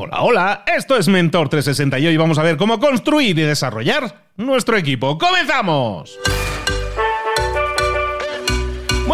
Hola, hola, esto es Mentor 360 y hoy vamos a ver cómo construir y desarrollar nuestro equipo. ¡Comenzamos!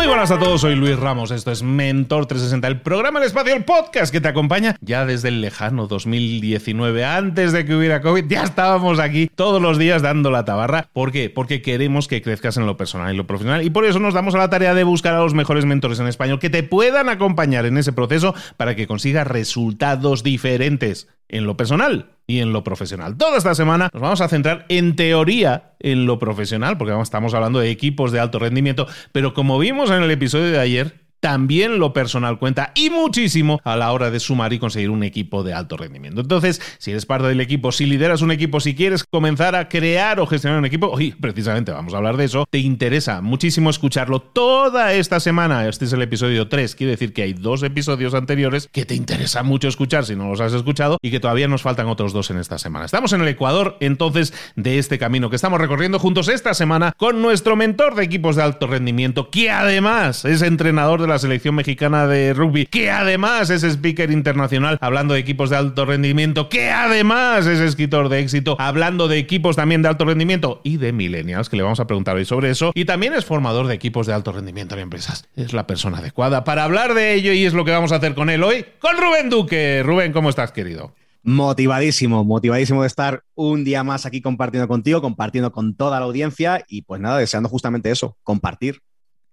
Muy buenas a todos, soy Luis Ramos, esto es Mentor 360, el programa El Espacio, el podcast que te acompaña ya desde el lejano 2019, antes de que hubiera COVID, ya estábamos aquí todos los días dando la tabarra. ¿Por qué? Porque queremos que crezcas en lo personal y lo profesional y por eso nos damos a la tarea de buscar a los mejores mentores en español que te puedan acompañar en ese proceso para que consigas resultados diferentes en lo personal y en lo profesional. Toda esta semana nos vamos a centrar en teoría en lo profesional, porque estamos hablando de equipos de alto rendimiento, pero como vimos en el episodio de ayer, también lo personal cuenta y muchísimo a la hora de sumar y conseguir un equipo de alto rendimiento. Entonces, si eres parte del equipo, si lideras un equipo, si quieres comenzar a crear o gestionar un equipo, hoy precisamente vamos a hablar de eso, te interesa muchísimo escucharlo toda esta semana. Este es el episodio 3, quiere decir que hay dos episodios anteriores que te interesa mucho escuchar si no los has escuchado y que todavía nos faltan otros dos en esta semana. Estamos en el Ecuador entonces de este camino que estamos recorriendo juntos esta semana con nuestro mentor de equipos de alto rendimiento, que además es entrenador de la la selección mexicana de rugby, que además es speaker internacional hablando de equipos de alto rendimiento, que además es escritor de éxito hablando de equipos también de alto rendimiento y de millennials, que le vamos a preguntar hoy sobre eso, y también es formador de equipos de alto rendimiento en empresas. Es la persona adecuada para hablar de ello y es lo que vamos a hacer con él hoy, con Rubén Duque. Rubén, ¿cómo estás, querido? Motivadísimo, motivadísimo de estar un día más aquí compartiendo contigo, compartiendo con toda la audiencia y pues nada, deseando justamente eso, compartir.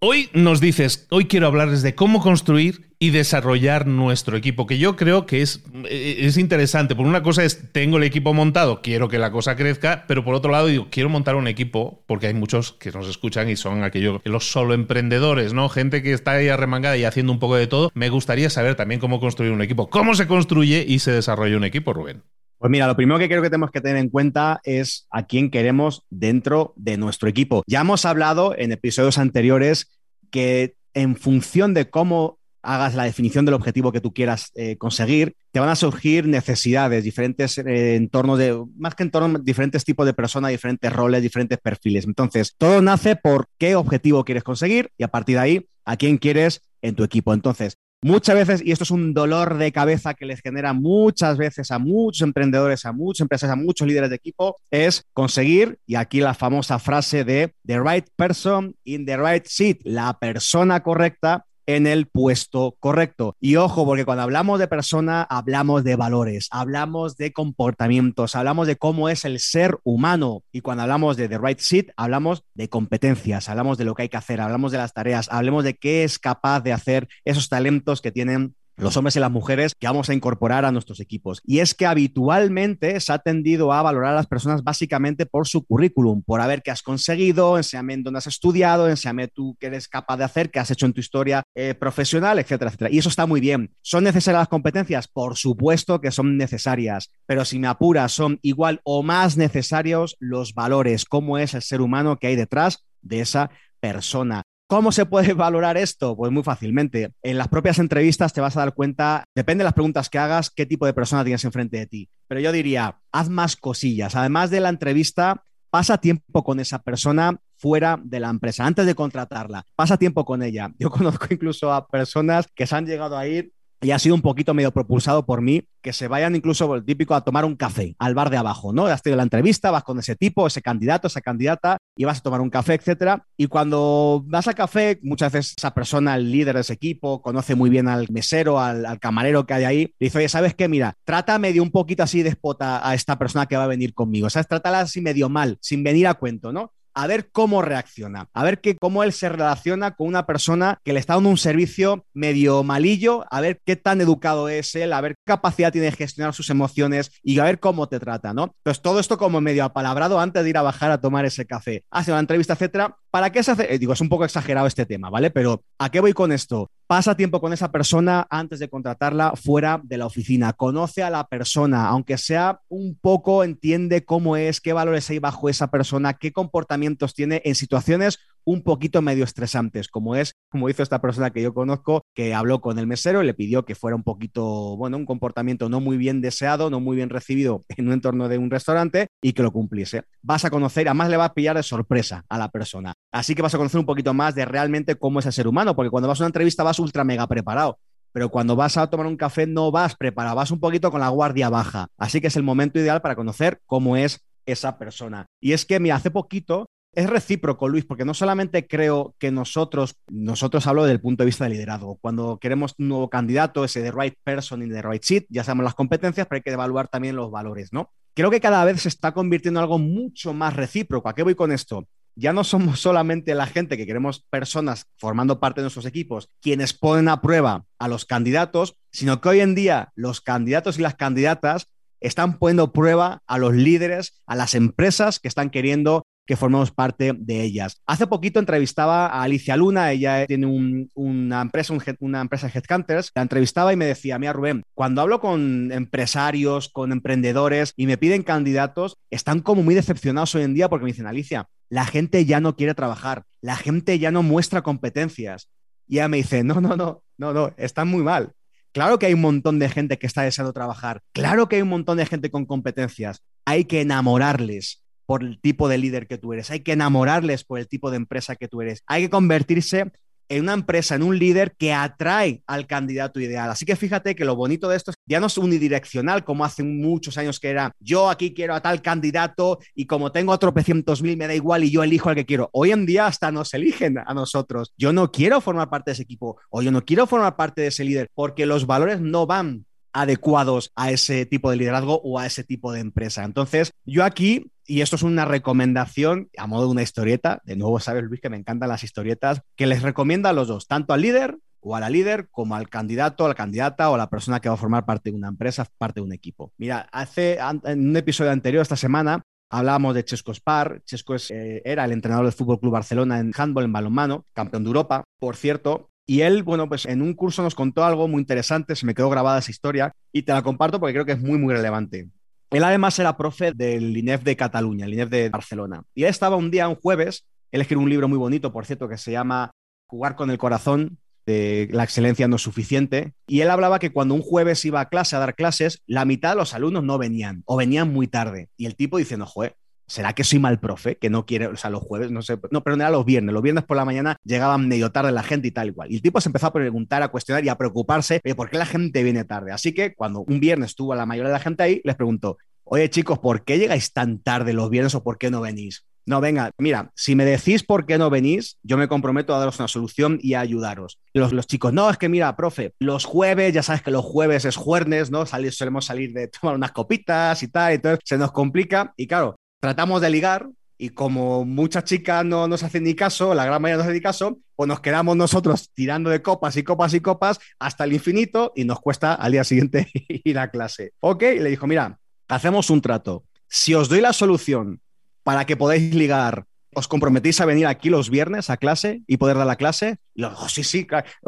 Hoy nos dices, hoy quiero hablarles de cómo construir y desarrollar nuestro equipo, que yo creo que es, eh, es interesante. Por una cosa es, tengo el equipo montado, quiero que la cosa crezca, pero por otro lado digo, quiero montar un equipo, porque hay muchos que nos escuchan y son aquellos, los solo emprendedores, ¿no? Gente que está ahí arremangada y haciendo un poco de todo. Me gustaría saber también cómo construir un equipo, cómo se construye y se desarrolla un equipo, Rubén. Pues mira, lo primero que creo que tenemos que tener en cuenta es a quién queremos dentro de nuestro equipo. Ya hemos hablado en episodios anteriores que en función de cómo hagas la definición del objetivo que tú quieras eh, conseguir, te van a surgir necesidades, diferentes eh, entornos de, más que entornos, diferentes tipos de personas, diferentes roles, diferentes perfiles. Entonces, todo nace por qué objetivo quieres conseguir y a partir de ahí, a quién quieres en tu equipo. Entonces, Muchas veces, y esto es un dolor de cabeza que les genera muchas veces a muchos emprendedores, a muchos empresarios, a muchos líderes de equipo, es conseguir, y aquí la famosa frase de the right person in the right seat, la persona correcta en el puesto correcto. Y ojo, porque cuando hablamos de persona, hablamos de valores, hablamos de comportamientos, hablamos de cómo es el ser humano. Y cuando hablamos de The Right Seat, hablamos de competencias, hablamos de lo que hay que hacer, hablamos de las tareas, hablemos de qué es capaz de hacer esos talentos que tienen los hombres y las mujeres que vamos a incorporar a nuestros equipos. Y es que habitualmente se ha tendido a valorar a las personas básicamente por su currículum, por ver qué has conseguido, enséñame dónde has estudiado, enséñame tú qué eres capaz de hacer, qué has hecho en tu historia eh, profesional, etcétera, etcétera. Y eso está muy bien. ¿Son necesarias las competencias? Por supuesto que son necesarias, pero si me apuras, son igual o más necesarios los valores, cómo es el ser humano que hay detrás de esa persona. ¿Cómo se puede valorar esto? Pues muy fácilmente. En las propias entrevistas te vas a dar cuenta, depende de las preguntas que hagas, qué tipo de persona tienes enfrente de ti. Pero yo diría, haz más cosillas. Además de la entrevista, pasa tiempo con esa persona fuera de la empresa, antes de contratarla. Pasa tiempo con ella. Yo conozco incluso a personas que se han llegado a ir y ha sido un poquito medio propulsado por mí, que se vayan incluso el típico a tomar un café al bar de abajo, ¿no? Has tenido la entrevista, vas con ese tipo, ese candidato, esa candidata, y vas a tomar un café, etcétera. Y cuando vas al café, muchas veces esa persona, el líder de ese equipo, conoce muy bien al mesero, al, camarero que hay ahí, y dice, oye, ¿sabes qué? Mira, trata medio un poquito así despota a esta persona que va a venir conmigo, ¿sabes? Trátala así medio mal, sin venir a cuento, ¿no? A ver cómo reacciona, a ver que, cómo él se relaciona con una persona que le está dando un servicio medio malillo, a ver qué tan educado es él, a ver qué capacidad tiene de gestionar sus emociones y a ver cómo te trata, ¿no? Pues todo esto como medio apalabrado antes de ir a bajar a tomar ese café, hace una entrevista, etcétera. ¿Para qué se hace? Eh, digo, es un poco exagerado este tema, ¿vale? Pero ¿a qué voy con esto? Pasa tiempo con esa persona antes de contratarla fuera de la oficina. Conoce a la persona, aunque sea un poco, entiende cómo es, qué valores hay bajo esa persona, qué comportamientos tiene en situaciones un poquito medio estresantes, como es, como hizo esta persona que yo conozco, que habló con el mesero y le pidió que fuera un poquito, bueno, un comportamiento no muy bien deseado, no muy bien recibido en un entorno de un restaurante y que lo cumpliese. Vas a conocer, además le va a pillar de sorpresa a la persona. Así que vas a conocer un poquito más de realmente cómo es el ser humano, porque cuando vas a una entrevista vas ultra mega preparado pero cuando vas a tomar un café no vas preparado, vas un poquito con la guardia baja. Así que es el momento ideal para conocer cómo es esa persona. Y es que, mira, hace poquito es recíproco, Luis, porque no solamente creo que nosotros, nosotros hablo desde el punto de vista de liderazgo, cuando queremos un nuevo candidato, ese de right person in the right seat, ya sabemos las competencias, pero hay que evaluar también los valores, ¿no? Creo que cada vez se está convirtiendo en algo mucho más recíproco. ¿A qué voy con esto? Ya no somos solamente la gente que queremos personas formando parte de nuestros equipos quienes ponen a prueba a los candidatos, sino que hoy en día los candidatos y las candidatas están poniendo prueba a los líderes, a las empresas que están queriendo que formemos parte de ellas. Hace poquito entrevistaba a Alicia Luna, ella tiene una empresa, una empresa de headhunters, la entrevistaba y me decía, mira Rubén, cuando hablo con empresarios, con emprendedores y me piden candidatos, están como muy decepcionados hoy en día porque me dicen, Alicia, la gente ya no quiere trabajar, la gente ya no muestra competencias. Y ella me dice, no, no, no, no, no, están muy mal. Claro que hay un montón de gente que está deseando trabajar. Claro que hay un montón de gente con competencias. Hay que enamorarles por el tipo de líder que tú eres. Hay que enamorarles por el tipo de empresa que tú eres. Hay que convertirse en una empresa, en un líder que atrae al candidato ideal. Así que fíjate que lo bonito de esto ya no es unidireccional como hace muchos años que era yo aquí quiero a tal candidato y como tengo otro tropecientos mil me da igual y yo elijo al que quiero. Hoy en día hasta nos eligen a nosotros. Yo no quiero formar parte de ese equipo o yo no quiero formar parte de ese líder porque los valores no van adecuados a ese tipo de liderazgo o a ese tipo de empresa. Entonces, yo aquí y esto es una recomendación a modo de una historieta. De nuevo, sabes, Luis, que me encantan las historietas, que les recomienda a los dos, tanto al líder o a la líder como al candidato, a la candidata o a la persona que va a formar parte de una empresa, parte de un equipo. Mira, hace en un episodio anterior esta semana hablábamos de Chesco Spar. Chesco eh, era el entrenador del Fútbol Club Barcelona en handball, en balonmano, campeón de Europa, por cierto. Y él, bueno, pues en un curso nos contó algo muy interesante, se me quedó grabada esa historia y te la comparto porque creo que es muy, muy relevante. Él además era profe del INEF de Cataluña, el INEF de Barcelona. Y él estaba un día, un jueves, él escribió un libro muy bonito, por cierto, que se llama Jugar con el corazón, de la excelencia no es suficiente. Y él hablaba que cuando un jueves iba a clase a dar clases, la mitad de los alumnos no venían o venían muy tarde. Y el tipo diciendo, joder, ¿será que soy mal profe? Que no quiere, o sea, los jueves, no sé, no, pero no era los viernes, los viernes por la mañana llegaban medio tarde la gente y tal igual. Y el tipo se empezó a preguntar, a cuestionar y a preocuparse de por qué la gente viene tarde. Así que cuando un viernes estuvo la mayoría de la gente ahí, les preguntó, oye chicos, ¿por qué llegáis tan tarde los viernes o por qué no venís? No, venga, mira, si me decís por qué no venís, yo me comprometo a daros una solución y a ayudaros. Los, los chicos, no, es que mira, profe, los jueves, ya sabes que los jueves es jueves, ¿no? Solemos salir de tomar unas copitas y tal, entonces se nos complica. Y claro, tratamos de ligar, y como muchas chicas no nos hacen ni caso, la gran mayoría no hace ni caso, pues nos quedamos nosotros tirando de copas y copas y copas hasta el infinito y nos cuesta al día siguiente ir a clase. Ok, y le dijo, mira, hacemos un trato. Si os doy la solución para que podáis ligar, ¿os comprometéis a venir aquí los viernes a clase y poder dar la clase? Y luego, sí, sí,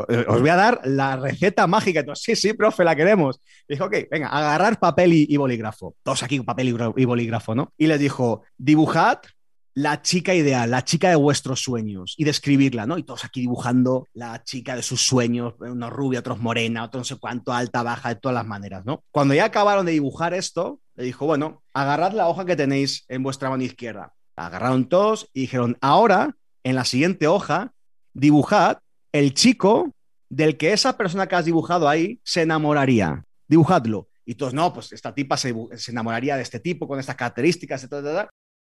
eh, os voy a dar la receta mágica. Sí, sí, profe, la queremos. dijo, ok, venga, agarrar papel y, bolígrafo. Todos aquí papel y bolígrafo, ¿no? Y les dijo, dibujad la chica ideal, la chica de vuestros sueños y describirla, ¿no? Y todos aquí dibujando la chica de sus sueños, unos rubia, otros morena, otros no sé cuánto, alta, baja, de todas las maneras, ¿no? Cuando ya acabaron de dibujar esto, le dijo, bueno, agarrad la hoja que tenéis en vuestra mano izquierda. Agarraron todos y dijeron, ahora, en la siguiente hoja, dibujad el chico del que esa persona que has dibujado ahí se enamoraría. Dibujadlo. Y todos, no, pues esta tipa se, enamoraría de este tipo con estas características,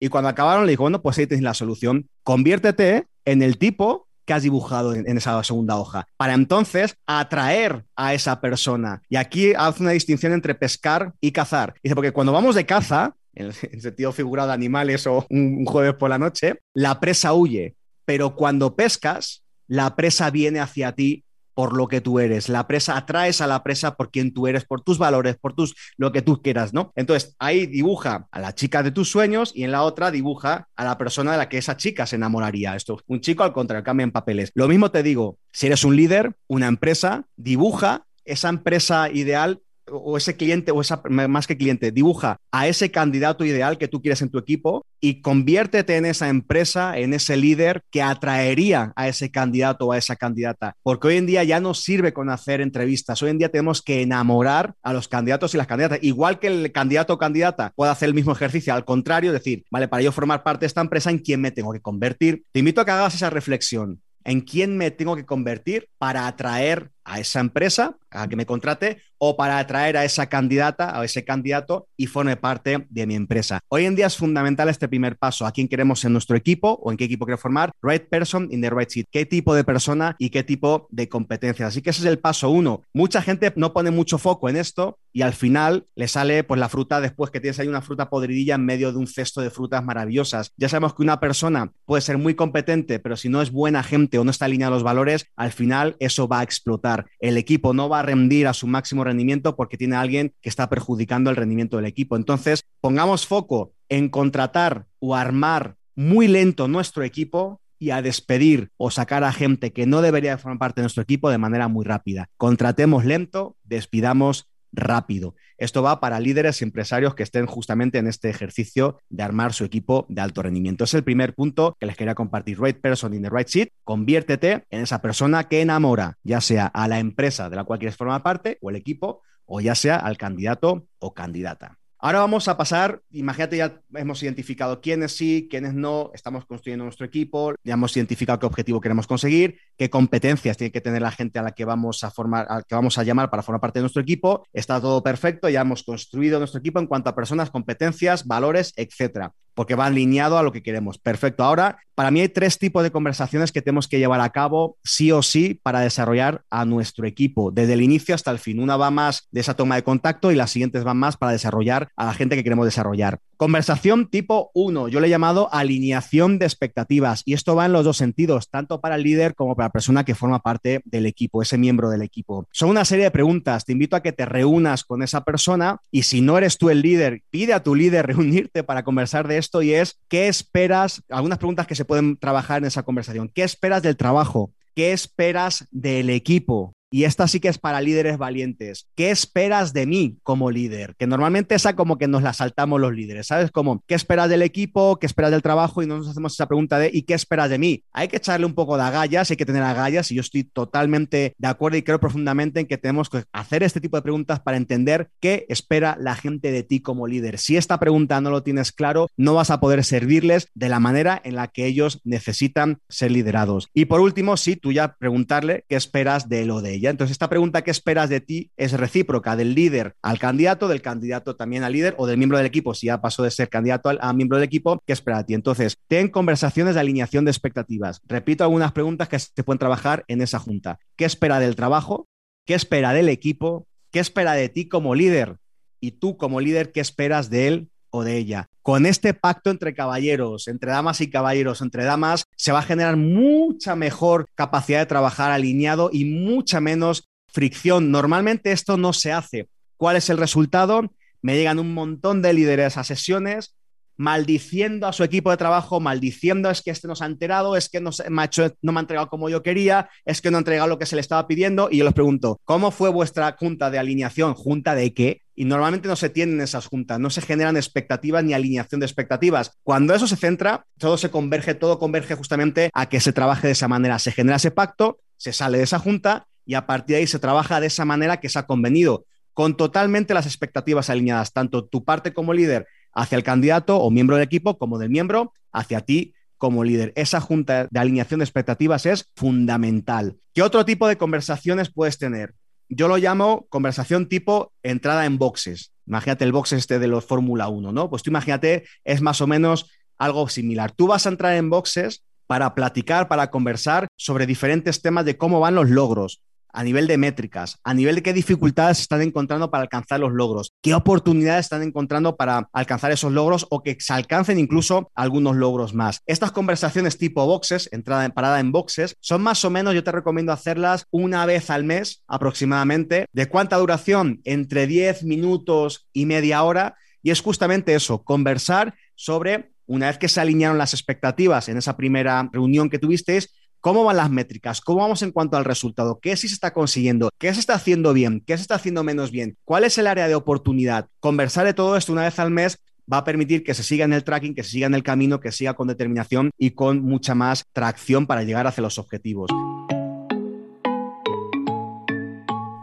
y cuando acabaron le dijo, bueno, pues ahí tienes la solución. Conviértete en el tipo que has dibujado en, esa segunda hoja, para entonces atraer a esa persona. Y aquí hace una distinción entre pescar y cazar. Dice, porque cuando vamos de caza, en el sentido figurado de animales o un jueves por la noche, la presa huye, pero cuando pescas, la presa viene hacia ti por lo que tú eres. La presa atraes a la presa por quien tú eres, por tus valores, por tus lo que tú quieras, ¿no? Entonces, ahí dibuja a la chica de tus sueños y en la otra dibuja a la persona de la que esa chica se enamoraría. Esto, un chico al contrario, cambia en papeles. Lo mismo te digo, si eres un líder, una empresa, dibuja esa empresa ideal o ese cliente, o esa más que cliente, dibuja a ese candidato ideal que tú quieres en tu equipo y conviértete en esa empresa, en ese líder que atraería a ese candidato o a esa candidata. Porque hoy en día ya no sirve con hacer entrevistas. Hoy en día tenemos que enamorar a los candidatos y las candidatas. Igual que el candidato o candidata puede hacer el mismo ejercicio. Al contrario, decir, vale, para yo formar parte de esta empresa, ¿en quién me tengo que convertir? Te invito a que hagas esa reflexión en quién me tengo que convertir para atraer a esa empresa a que me contrate o para atraer a esa candidata o ese candidato y forme parte de mi empresa. Hoy en día es fundamental este primer paso. ¿A quién queremos en nuestro equipo o en qué equipo quiero formar? Right person in the right seat. ¿Qué tipo de persona y qué tipo de competencias? Así que ese es el paso uno. Mucha gente no pone mucho foco en esto y al final le sale pues la fruta después que tienes ahí una fruta podridilla en medio de un cesto de frutas maravillosas. Ya sabemos que una persona puede ser muy competente, pero si no es buena gente o no está alineada a los valores, al final eso va a explotar. El equipo no va a rendir a su máximo rendimiento porque tiene a alguien que está perjudicando el rendimiento del equipo. Entonces, pongamos foco en contratar o armar muy lento nuestro equipo y a despedir o sacar a gente que no debería formar parte de nuestro equipo de manera muy rápida. Contratemos lento, despidamos rápido. Esto va para líderes y empresarios que estén justamente en este ejercicio de armar su equipo de alto rendimiento. Es el primer punto que les quería compartir. Right person in the right seat. Conviértete en esa persona que enamora, ya sea a la empresa de la cual quieres formar parte o el equipo, o ya sea al candidato o candidata. Ahora vamos a pasar, imagínate ya hemos identificado quiénes sí, quiénes no, estamos construyendo nuestro equipo, ya hemos identificado qué objetivo queremos conseguir, qué competencias tiene que tener la gente a la que vamos a formar, a que vamos a llamar para formar parte de nuestro equipo. Está todo perfecto, ya hemos construido nuestro equipo en cuanto a personas, competencias, valores, etcétera porque va alineado a lo que queremos. Perfecto. Ahora, para mí hay tres tipos de conversaciones que tenemos que llevar a cabo sí o sí para desarrollar a nuestro equipo, desde el inicio hasta el fin. Una va más de esa toma de contacto y las siguientes van más para desarrollar a la gente que queremos desarrollar. Conversación tipo 1, yo le he llamado alineación de expectativas y esto va en los dos sentidos, tanto para el líder como para la persona que forma parte del equipo, ese miembro del equipo. Son una serie de preguntas, te invito a que te reúnas con esa persona y si no eres tú el líder, pide a tu líder reunirte para conversar de esto y es, ¿qué esperas? Algunas preguntas que se pueden trabajar en esa conversación. ¿Qué esperas del trabajo? ¿Qué esperas del equipo? Y esta sí que es para líderes valientes. ¿Qué esperas de mí como líder? Que normalmente esa como que nos la saltamos los líderes, ¿sabes? Como, ¿qué esperas del equipo? ¿Qué esperas del trabajo? Y no nos hacemos esa pregunta de ¿y qué esperas de mí? Hay que echarle un poco de agallas, hay que tener agallas y yo estoy totalmente de acuerdo y creo profundamente en que tenemos que hacer este tipo de preguntas para entender qué espera la gente de ti como líder. Si esta pregunta no lo tienes claro, no vas a poder servirles de la manera en la que ellos necesitan ser liderados. Y por último, sí, tú ya preguntarle qué esperas de lo de entonces, esta pregunta, ¿qué esperas de ti? Es recíproca del líder al candidato, del candidato también al líder o del miembro del equipo, si ya pasó de ser candidato a miembro del equipo, ¿qué espera de ti? Entonces, ten conversaciones de alineación de expectativas. Repito algunas preguntas que se pueden trabajar en esa junta. ¿Qué espera del trabajo? ¿Qué espera del equipo? ¿Qué espera de ti como líder? Y tú como líder, ¿qué esperas de él o de ella. Con este pacto entre caballeros, entre damas y caballeros, entre damas, se va a generar mucha mejor capacidad de trabajar alineado y mucha menos fricción. Normalmente esto no se hace. ¿Cuál es el resultado? Me llegan un montón de líderes a sesiones maldiciendo a su equipo de trabajo, maldiciendo es que este no se ha enterado, es que no me ha entregado como yo quería, es que no ha entregado lo que se le estaba pidiendo. Y yo les pregunto, ¿cómo fue vuestra junta de alineación? ¿Junta de qué? Y normalmente no se tienen esas juntas, no se generan expectativas ni alineación de expectativas. Cuando eso se centra, todo se converge, todo converge justamente a que se trabaje de esa manera. Se genera ese pacto, se sale de esa junta y a partir de ahí se trabaja de esa manera que se ha convenido, con totalmente las expectativas alineadas, tanto tu parte como líder hacia el candidato o miembro del equipo como del miembro hacia ti como líder. Esa junta de alineación de expectativas es fundamental. ¿Qué otro tipo de conversaciones puedes tener? Yo lo llamo conversación tipo entrada en boxes. Imagínate el box este de los Fórmula 1, ¿no? Pues tú imagínate, es más o menos algo similar. Tú vas a entrar en boxes para platicar, para conversar sobre diferentes temas de cómo van los logros, a nivel de métricas, a nivel de qué dificultades están encontrando para alcanzar los logros, qué oportunidades están encontrando para alcanzar esos logros o que se alcancen incluso algunos logros más. Estas conversaciones tipo boxes, entrada en parada en boxes, son más o menos, yo te recomiendo hacerlas una vez al mes aproximadamente. ¿De cuánta duración? Entre 10 minutos y media hora. Y es justamente eso, conversar sobre, una vez que se alinearon las expectativas en esa primera reunión que tuvisteis, ¿Cómo van las métricas? ¿Cómo vamos en cuanto al resultado? ¿Qué sí se está consiguiendo? ¿Qué se está haciendo bien? ¿Qué se está haciendo menos bien? ¿Cuál es el área de oportunidad? Conversar de todo esto una vez al mes va a permitir que se siga en el tracking, que se siga en el camino, que siga con determinación y con mucha más tracción para llegar hacia los objetivos.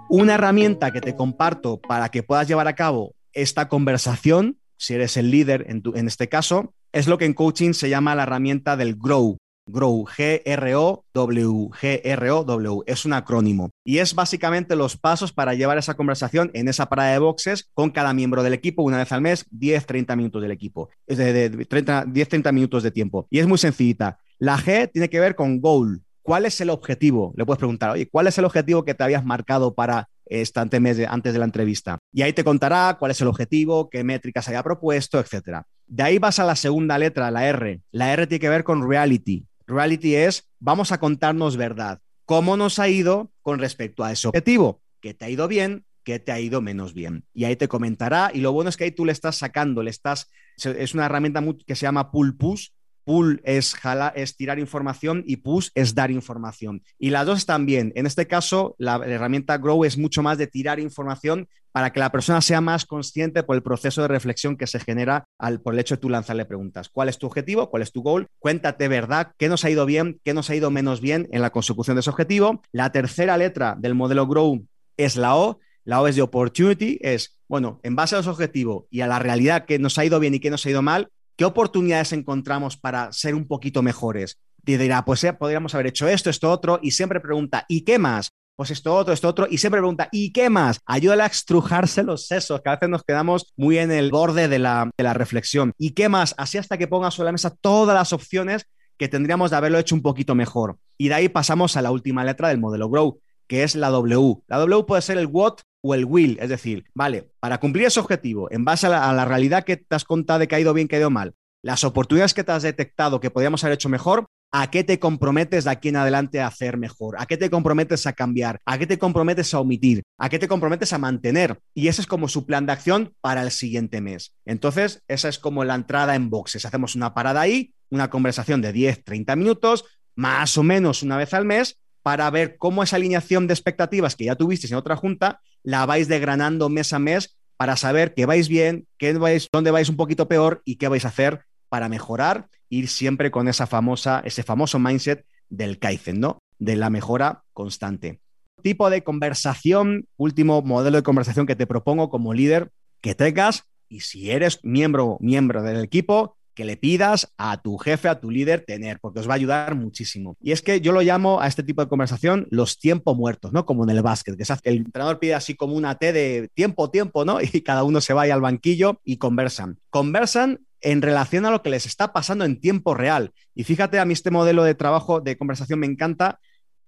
Una herramienta que te comparto para que puedas llevar a cabo esta conversación, si eres el líder en, en este caso, es lo que en coaching se llama la herramienta del grow. GROW, G-R-O-W, G-R-O-W, es un acrónimo. Y es básicamente los pasos para llevar esa conversación en esa parada de boxes con cada miembro del equipo una vez al mes, 10-30 minutos del equipo, es de, 10-30 minutos de tiempo. Y es muy sencillita. La G tiene que ver con goal. ¿Cuál es el objetivo? Le puedes preguntar, oye, ¿cuál es el objetivo que te habías marcado para este mes antes de la entrevista? Y ahí te contará cuál es el objetivo, qué métricas haya propuesto, etcétera. De ahí vas a la segunda letra, la R. La R tiene que ver con reality. Reality es, vamos a contarnos verdad. ¿Cómo nos ha ido con respecto a ese objetivo? ¿Qué te ha ido bien? ¿Qué te ha ido menos bien? Y ahí te comentará. Y lo bueno es que ahí tú le estás sacando, le estás. Es una herramienta que se llama Pull Push, pull es, es tirar información y push es dar información. Y las dos están bien. En este caso, la, herramienta Grow es mucho más de tirar información para que la persona sea más consciente por el proceso de reflexión que se genera al, por el hecho de tú lanzarle preguntas. ¿Cuál es tu objetivo? ¿Cuál es tu goal? Cuéntate verdad, qué nos ha ido bien, qué nos ha ido menos bien en la consecución de ese objetivo. La tercera letra del modelo Grow es la O. La O es de opportunity, es, bueno, en base a los objetivos y a la realidad que nos ha ido bien y que nos ha ido mal, ¿Qué oportunidades encontramos para ser un poquito mejores? Y dirá, pues eh, podríamos haber hecho esto, esto, otro, y siempre pregunta, ¿y qué más? Pues esto, otro, esto, otro, y siempre pregunta, ¿y qué más? Ayúdale a extrujarse los sesos, que a veces nos quedamos muy en el borde de la, de la reflexión. ¿Y qué más? Así hasta que ponga sobre la mesa todas las opciones que tendríamos de haberlo hecho un poquito mejor. Y de ahí pasamos a la última letra del modelo Grow, que es la W. La W puede ser el what o el will, es decir, vale, para cumplir ese objetivo, en base a la, realidad que te has contado de que ha ido bien, que ha ido mal, las oportunidades que te has detectado que podríamos haber hecho mejor, ¿a qué te comprometes de aquí en adelante a hacer mejor? ¿A qué te comprometes a cambiar? ¿A qué te comprometes a omitir? ¿A qué te comprometes a mantener? Y ese es como su plan de acción para el siguiente mes. Entonces, esa es como la entrada en boxes. Hacemos una parada ahí, una conversación de 10, 30 minutos, más o menos una vez al mes, para ver cómo esa alineación de expectativas que ya tuvisteis en otra junta la vais degranando mes a mes para saber qué vais bien, qué vais, dónde vais un poquito peor y qué vais a hacer para mejorar, ir siempre con esa famosa, ese famoso mindset del Kaizen, ¿no? De la mejora constante. Tipo de conversación, último modelo de conversación que te propongo como líder que tengas y si eres miembro miembro del equipo, que le pidas a tu jefe, a tu líder tener, porque os va a ayudar muchísimo. Y es que yo lo llamo a este tipo de conversación los tiempos muertos, ¿no? Como en el básquet, que el entrenador pide así como una T de tiempo, tiempo, ¿no? Y cada uno se va al banquillo y conversan. Conversan en relación a lo que les está pasando en tiempo real. Y fíjate, a mí este modelo de trabajo, de conversación me encanta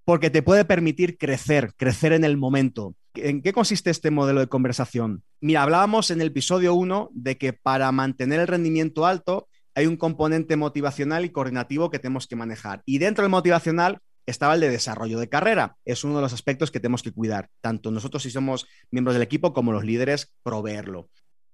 porque te puede permitir crecer, crecer en el momento. ¿En qué consiste este modelo de conversación? Mira, hablábamos en el episodio 1 de que para mantener el rendimiento alto hay un componente motivacional y coordinativo que tenemos que manejar. Y dentro del motivacional estaba el de desarrollo de carrera. Es uno de los aspectos que tenemos que cuidar, tanto nosotros si somos miembros del equipo como los líderes, proveerlo.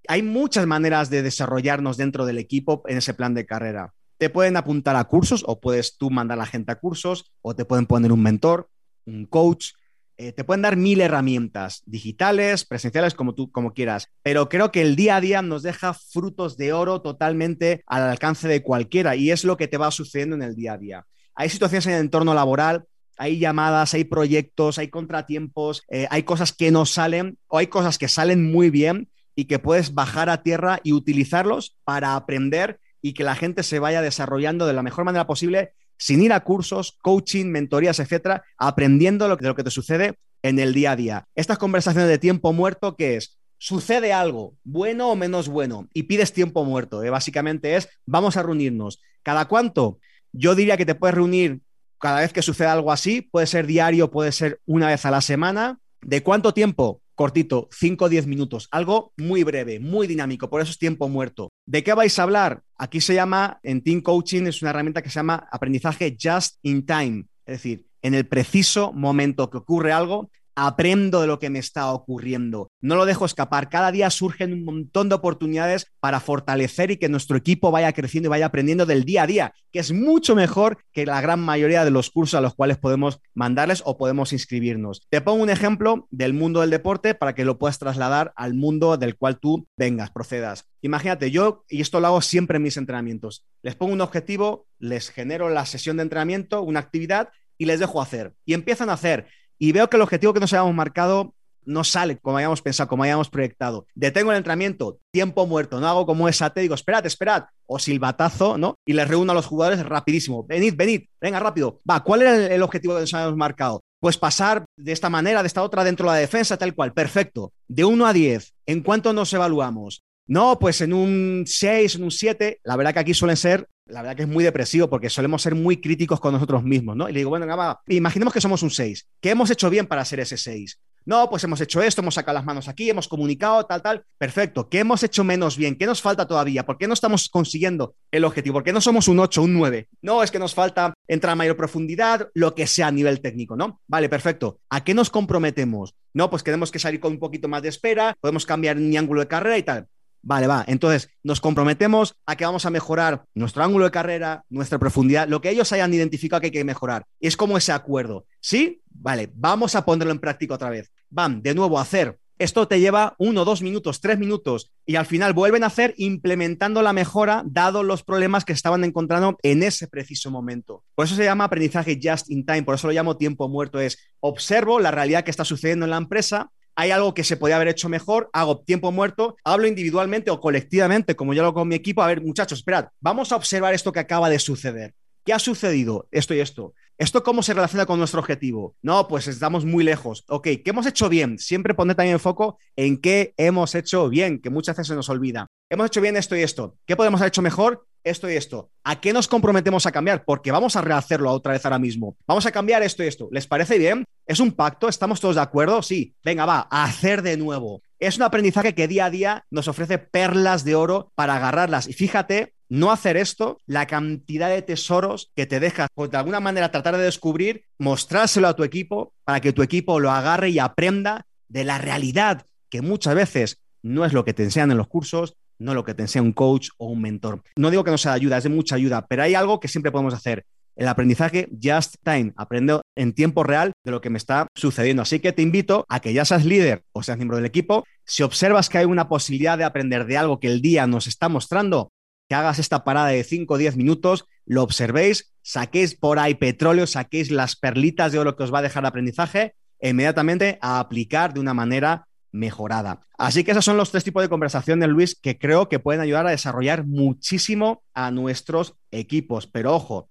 Hay muchas maneras de desarrollarnos dentro del equipo en ese plan de carrera. Te pueden apuntar a cursos o puedes tú mandar a la gente a cursos o te pueden poner un mentor, un coach, eh, te pueden dar mil herramientas digitales, presenciales, como tú, como quieras, pero creo que el día a día nos deja frutos de oro totalmente al alcance de cualquiera y es lo que te va sucediendo en el día a día. Hay situaciones en el entorno laboral, hay llamadas, hay proyectos, hay contratiempos, eh, hay cosas que no salen o hay cosas que salen muy bien y que puedes bajar a tierra y utilizarlos para aprender y que la gente se vaya desarrollando de la mejor manera posible sin ir a cursos, coaching, mentorías, etcétera, aprendiendo lo que, de lo que te sucede en el día a día. Estas conversaciones de tiempo muerto, ¿qué es? Sucede algo, bueno o menos bueno, y pides tiempo muerto. ¿eh? Básicamente es, vamos a reunirnos. ¿Cada cuánto? Yo diría que te puedes reunir cada vez que suceda algo así, puede ser diario, puede ser una vez a la semana. ¿De cuánto tiempo? Cortito, 5 o 10 minutos, algo muy breve, muy dinámico, por eso es tiempo muerto. ¿De qué vais a hablar? Aquí se llama, en Team Coaching es una herramienta que se llama aprendizaje just in time, es decir, en el preciso momento que ocurre algo, aprendo de lo que me está ocurriendo. No lo dejo escapar. Cada día surgen un montón de oportunidades para fortalecer y que nuestro equipo vaya creciendo y vaya aprendiendo del día a día, que es mucho mejor que la gran mayoría de los cursos a los cuales podemos mandarles o podemos inscribirnos. Te pongo un ejemplo del mundo del deporte para que lo puedas trasladar al mundo del cual tú vengas, procedas. Imagínate, yo, y esto lo hago siempre en mis entrenamientos, les pongo un objetivo, les genero la sesión de entrenamiento, una actividad y les dejo hacer. Y empiezan a hacer y veo que el objetivo que nos habíamos marcado no sale como habíamos pensado, como habíamos proyectado. Detengo el entrenamiento, tiempo muerto, no hago como esa, te digo, esperad, esperad, o silbatazo, ¿no? Y les reúno a los jugadores rapidísimo, venid, venid, venga rápido, va, ¿cuál era el, objetivo que nos habíamos marcado? Pues pasar de esta manera, de esta otra dentro de la defensa, tal cual, perfecto. De 1 a 10, ¿en cuánto nos evaluamos? No, pues en un 6, en un 7, la verdad que aquí suelen ser, la verdad que es muy depresivo porque solemos ser muy críticos con nosotros mismos, ¿no? Y le digo, bueno, va, imaginemos que somos un 6, ¿qué hemos hecho bien para ser ese 6? No, pues hemos hecho esto, hemos sacado las manos aquí, hemos comunicado, tal, tal. Perfecto. ¿Qué hemos hecho menos bien? ¿Qué nos falta todavía? ¿Por qué no estamos consiguiendo el objetivo? ¿Por qué no somos un 8, un 9? No, es que nos falta entrar a mayor profundidad, lo que sea a nivel técnico, ¿no? Vale, perfecto. ¿A qué nos comprometemos? No, pues tenemos que salir con un poquito más de espera, podemos cambiar mi ángulo de carrera y tal. Vale, va. Entonces, nos comprometemos a que vamos a mejorar nuestro ángulo de carrera, nuestra profundidad, lo que ellos hayan identificado que hay que mejorar. Es como ese acuerdo. ¿Sí? Vale, vamos a ponerlo en práctica otra vez. Van, de nuevo hacer. Esto te lleva uno, dos minutos, tres minutos y al final vuelven a hacer implementando la mejora dado los problemas que estaban encontrando en ese preciso momento. Por eso se llama aprendizaje just in time, por eso lo llamo tiempo muerto. Es observo la realidad que está sucediendo en la empresa, hay algo que se podía haber hecho mejor, hago tiempo muerto, hablo individualmente o colectivamente, como yo lo hago con mi equipo, a ver, muchachos, esperad, vamos a observar esto que acaba de suceder. ¿Qué ha sucedido? Esto y esto. ¿Esto cómo se relaciona con nuestro objetivo? No, pues estamos muy lejos. Ok, ¿qué hemos hecho bien? Siempre poner también foco en qué hemos hecho bien, que muchas veces se nos olvida. Hemos hecho bien esto y esto. ¿Qué podemos haber hecho mejor? Esto y esto. ¿A qué nos comprometemos a cambiar? Porque vamos a rehacerlo otra vez ahora mismo. Vamos a cambiar esto y esto. ¿Les parece bien? ¿Es un pacto? ¿Estamos todos de acuerdo? Sí. Venga, va, a hacer de nuevo. Es un aprendizaje que día a día nos ofrece perlas de oro para agarrarlas. Y fíjate, no hacer esto, la cantidad de tesoros que te dejas, pues de alguna manera tratar de descubrir, mostrárselo a tu equipo para que tu equipo lo agarre y aprenda de la realidad, que muchas veces no es lo que te enseñan en los cursos, no lo que te enseña un coach o un mentor. No digo que no sea de ayuda, es de mucha ayuda, pero hay algo que siempre podemos hacer. El aprendizaje just time, aprendo en tiempo real de lo que me está sucediendo. Así que te invito a que ya seas líder o seas miembro del equipo. Si observas que hay una posibilidad de aprender de algo que el día nos está mostrando, que hagas esta parada de 5 o 10 minutos, lo observéis, saquéis por ahí petróleo, saquéis las perlitas de oro que os va a dejar el aprendizaje e inmediatamente a aplicar de una manera mejorada. Así que esos son los tres tipos de conversaciones, Luis, que creo que pueden ayudar a desarrollar muchísimo a nuestros equipos. Pero ojo,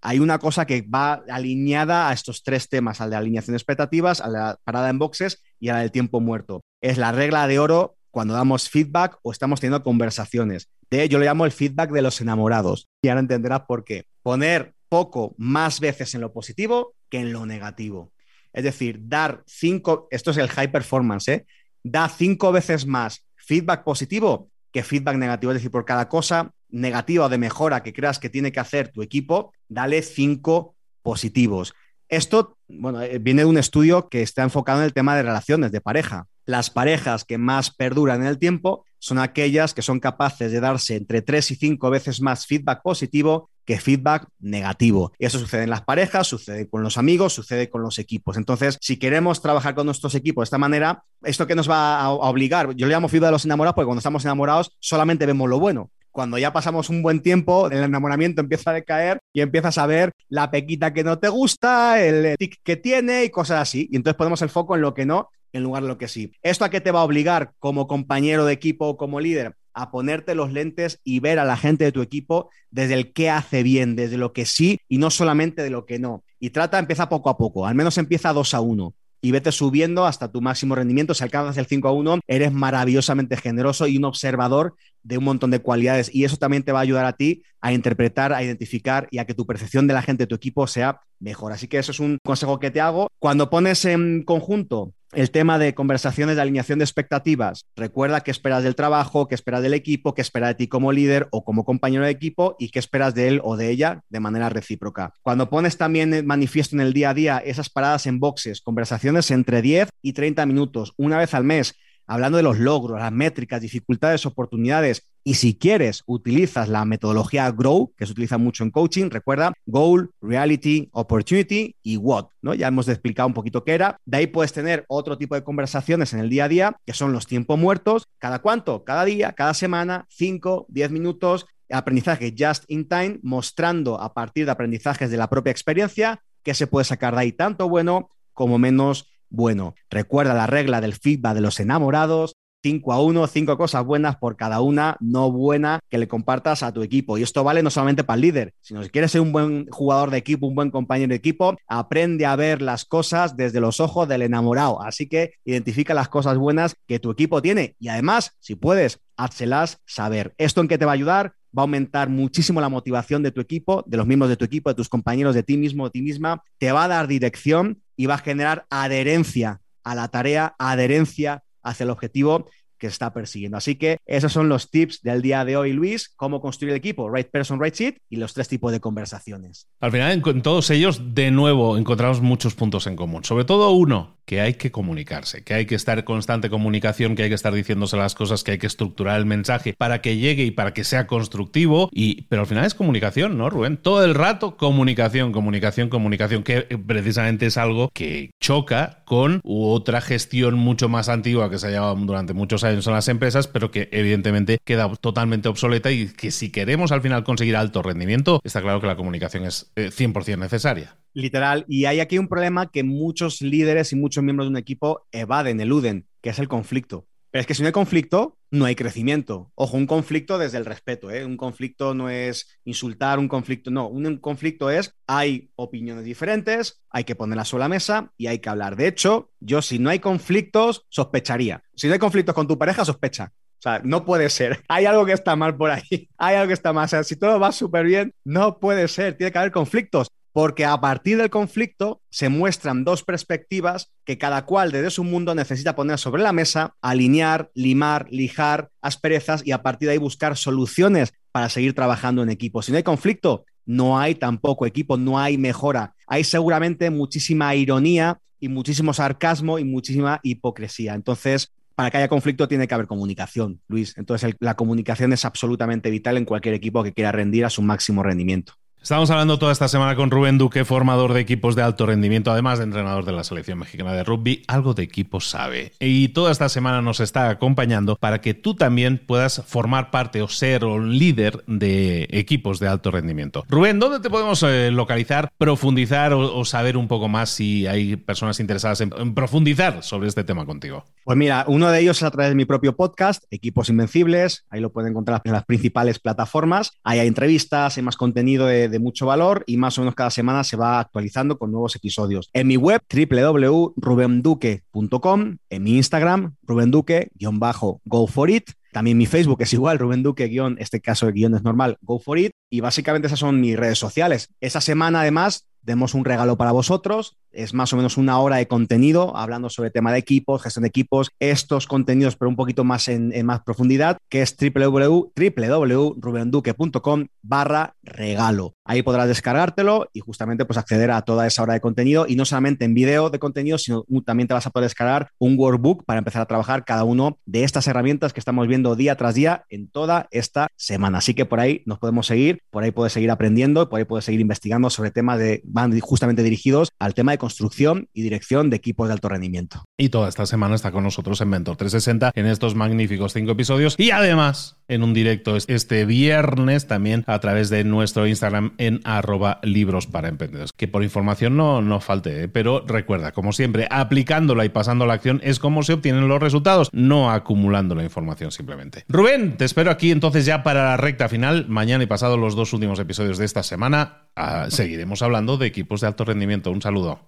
hay una cosa que va alineada a estos tres temas, al de alineación de expectativas, a la parada en boxes y a la del tiempo muerto. Es la regla de oro cuando damos feedback o estamos teniendo conversaciones. De, yo le llamo el feedback de los enamorados. Y ahora entenderás por qué. Poner poco más veces en lo positivo que en lo negativo. Es decir, dar cinco, esto es el high performance, ¿eh? da cinco veces más feedback positivo que feedback negativo. Es decir, por cada cosa negativa o de mejora que creas que tiene que hacer tu equipo, dale cinco positivos. Esto, bueno, eh, viene de un estudio que está enfocado en el tema de relaciones de pareja. Las parejas que más perduran en el tiempo son aquellas que son capaces de darse entre tres y cinco veces más feedback positivo que feedback negativo. Y eso sucede en las parejas, sucede con los amigos, sucede con los equipos. Entonces, si queremos trabajar con nuestros equipos de esta manera, ¿esto que nos va a obligar? Yo le llamo feedback de los enamorados porque cuando estamos enamorados solamente vemos lo bueno cuando ya pasamos un buen tiempo, el enamoramiento empieza a decaer y empiezas a ver la pequita que no te gusta, el tic que tiene y cosas así. Y entonces ponemos el foco en lo que no en lugar de lo que sí. ¿Esto a qué te va a obligar como compañero de equipo o como líder? A ponerte los lentes y ver a la gente de tu equipo desde el qué hace bien, desde lo que sí y no solamente de lo que no. Y trata, empieza poco a poco, al menos empieza 2 a 1 y vete subiendo hasta tu máximo rendimiento. Si alcanzas el 5 a 1, eres maravillosamente generoso y un observador de un montón de cualidades. Y eso también te va a ayudar a ti a interpretar, a identificar y a que tu percepción de la gente de tu equipo sea mejor. Así que eso es un consejo que te hago. Cuando pones en conjunto el tema de conversaciones de alineación de expectativas. Recuerda qué esperas del trabajo, qué esperas del equipo, qué esperas de ti como líder o como compañero de equipo y qué esperas de él o de ella de manera recíproca. Cuando pones también manifiesto en el día a día esas paradas en boxes, conversaciones entre 10 y 30 minutos, una vez al mes, hablando de los logros, las métricas, dificultades, oportunidades. Y si quieres, utilizas la metodología GROW, que se utiliza mucho en coaching. Recuerda, Goal, Reality, Opportunity y What. ¿no? Ya hemos explicado un poquito qué era. De ahí puedes tener otro tipo de conversaciones en el día a día, que son los tiempos muertos. ¿Cada cuánto? Cada día, cada semana, 5, 10 minutos. Aprendizaje just in time, mostrando a partir de aprendizajes de la propia experiencia que se puede sacar de ahí tanto bueno como menos bueno. Recuerda la regla del feedback de los enamorados. 5 a 1, 5 cosas buenas por cada una no buena que le compartas a tu equipo. Y esto vale no solamente para el líder, sino si quieres ser un buen jugador de equipo, un buen compañero de equipo, aprende a ver las cosas desde los ojos del enamorado. Así que identifica las cosas buenas que tu equipo tiene y además, si puedes, házselas saber. ¿Esto en qué te va a ayudar? Va a aumentar muchísimo la motivación de tu equipo, de los miembros de tu equipo, de tus compañeros, de ti mismo, de ti misma. Te va a dar dirección y va a generar adherencia a la tarea, adherencia hacia el objetivo que está persiguiendo. Así que esos son los tips del día de hoy, Luis, cómo construir el equipo, right person, right seat y los tres tipos de conversaciones. Al final, en, todos ellos, de nuevo, encontramos muchos puntos en común. Sobre todo uno, que hay que comunicarse, que hay que estar constante comunicación, que hay que estar diciéndose las cosas, que hay que estructurar el mensaje para que llegue y para que sea constructivo. Y, pero al final es comunicación, ¿no, Rubén? Todo el rato comunicación, comunicación, comunicación, que precisamente es algo que choca con otra gestión mucho más antigua que se ha llevado durante muchos años en las empresas, pero que evidentemente queda totalmente obsoleta y que si queremos al final conseguir alto rendimiento, está claro que la comunicación es 100% eh, necesaria. Literal. Y hay aquí un problema que muchos líderes y muchos miembros de un equipo evaden, eluden, que es el conflicto. Pero es que si no hay conflicto, no hay crecimiento. Ojo, un conflicto desde el respeto. ¿eh? Un conflicto no es insultar, un conflicto no. Un conflicto es hay opiniones diferentes, hay que ponerlas sobre la mesa y hay que hablar. De hecho, yo si no hay conflictos, sospecharía. Si no hay conflictos con tu pareja, sospecha. O sea, no puede ser. Hay algo que está mal por ahí. Hay algo que está mal. O sea, si todo va súper bien, no puede ser. Tiene que haber conflictos porque a partir del conflicto se muestran dos perspectivas que cada cual desde su mundo necesita poner sobre la mesa, alinear, limar, lijar asperezas y a partir de ahí buscar soluciones para seguir trabajando en equipo. Si no hay conflicto, no hay tampoco equipo, no hay mejora. Hay seguramente muchísima ironía y muchísimo sarcasmo y muchísima hipocresía. Entonces, para que haya conflicto tiene que haber comunicación, Luis. Entonces, la comunicación es absolutamente vital en cualquier equipo que quiera rendir a su máximo rendimiento. Estamos hablando toda esta semana con Rubén Duque, formador de equipos de alto rendimiento, además de entrenador de la selección mexicana de rugby. Algo de equipo sabe. Y toda esta semana nos está acompañando para que tú también puedas formar parte o ser un líder de equipos de alto rendimiento. Rubén, ¿dónde te podemos eh, localizar, profundizar o, saber un poco más si hay personas interesadas en, en, profundizar sobre este tema contigo? Pues mira, uno de ellos es a través de mi propio podcast, Equipos Invencibles. Ahí lo pueden encontrar en las principales plataformas. Ahí hay entrevistas, hay más contenido de de, mucho valor y más o menos cada semana se va actualizando con nuevos episodios. En mi web, www.rubenduque.com, en mi Instagram, rubenduque-go for it. También mi Facebook es igual, Rubén Duque, guion, este caso el guion es normal, go for it. Y básicamente esas son mis redes sociales. Esa semana además tenemos un regalo para vosotros es más o menos una hora de contenido hablando sobre tema de equipos, gestión de equipos, estos contenidos, pero un poquito más en, más profundidad, que es www.rubenduque.com barra regalo. Ahí podrás descargártelo y justamente pues acceder a toda esa hora de contenido y no solamente en vídeo de contenido, sino también te vas a poder descargar un workbook para empezar a trabajar cada uno de estas herramientas que estamos viendo día tras día en toda esta semana. Así que por ahí nos podemos seguir, por ahí puedes seguir aprendiendo, por ahí puedes seguir investigando sobre temas de, van justamente dirigidos al tema de construcción y dirección de equipos de alto rendimiento. Y toda esta semana está con nosotros en Mentor 360 en estos magníficos cinco episodios y además en un directo este viernes también a través de nuestro Instagram en arroba libros para emprendedores. Que por información no, no falte, ¿eh? pero recuerda, como siempre, aplicándola y pasando la acción es como se obtienen los resultados, no acumulando la información simplemente. Rubén, te espero aquí entonces ya para la recta final. Mañana y pasado los dos últimos episodios de esta semana. Ah, seguiremos hablando de equipos de alto rendimiento. Un saludo.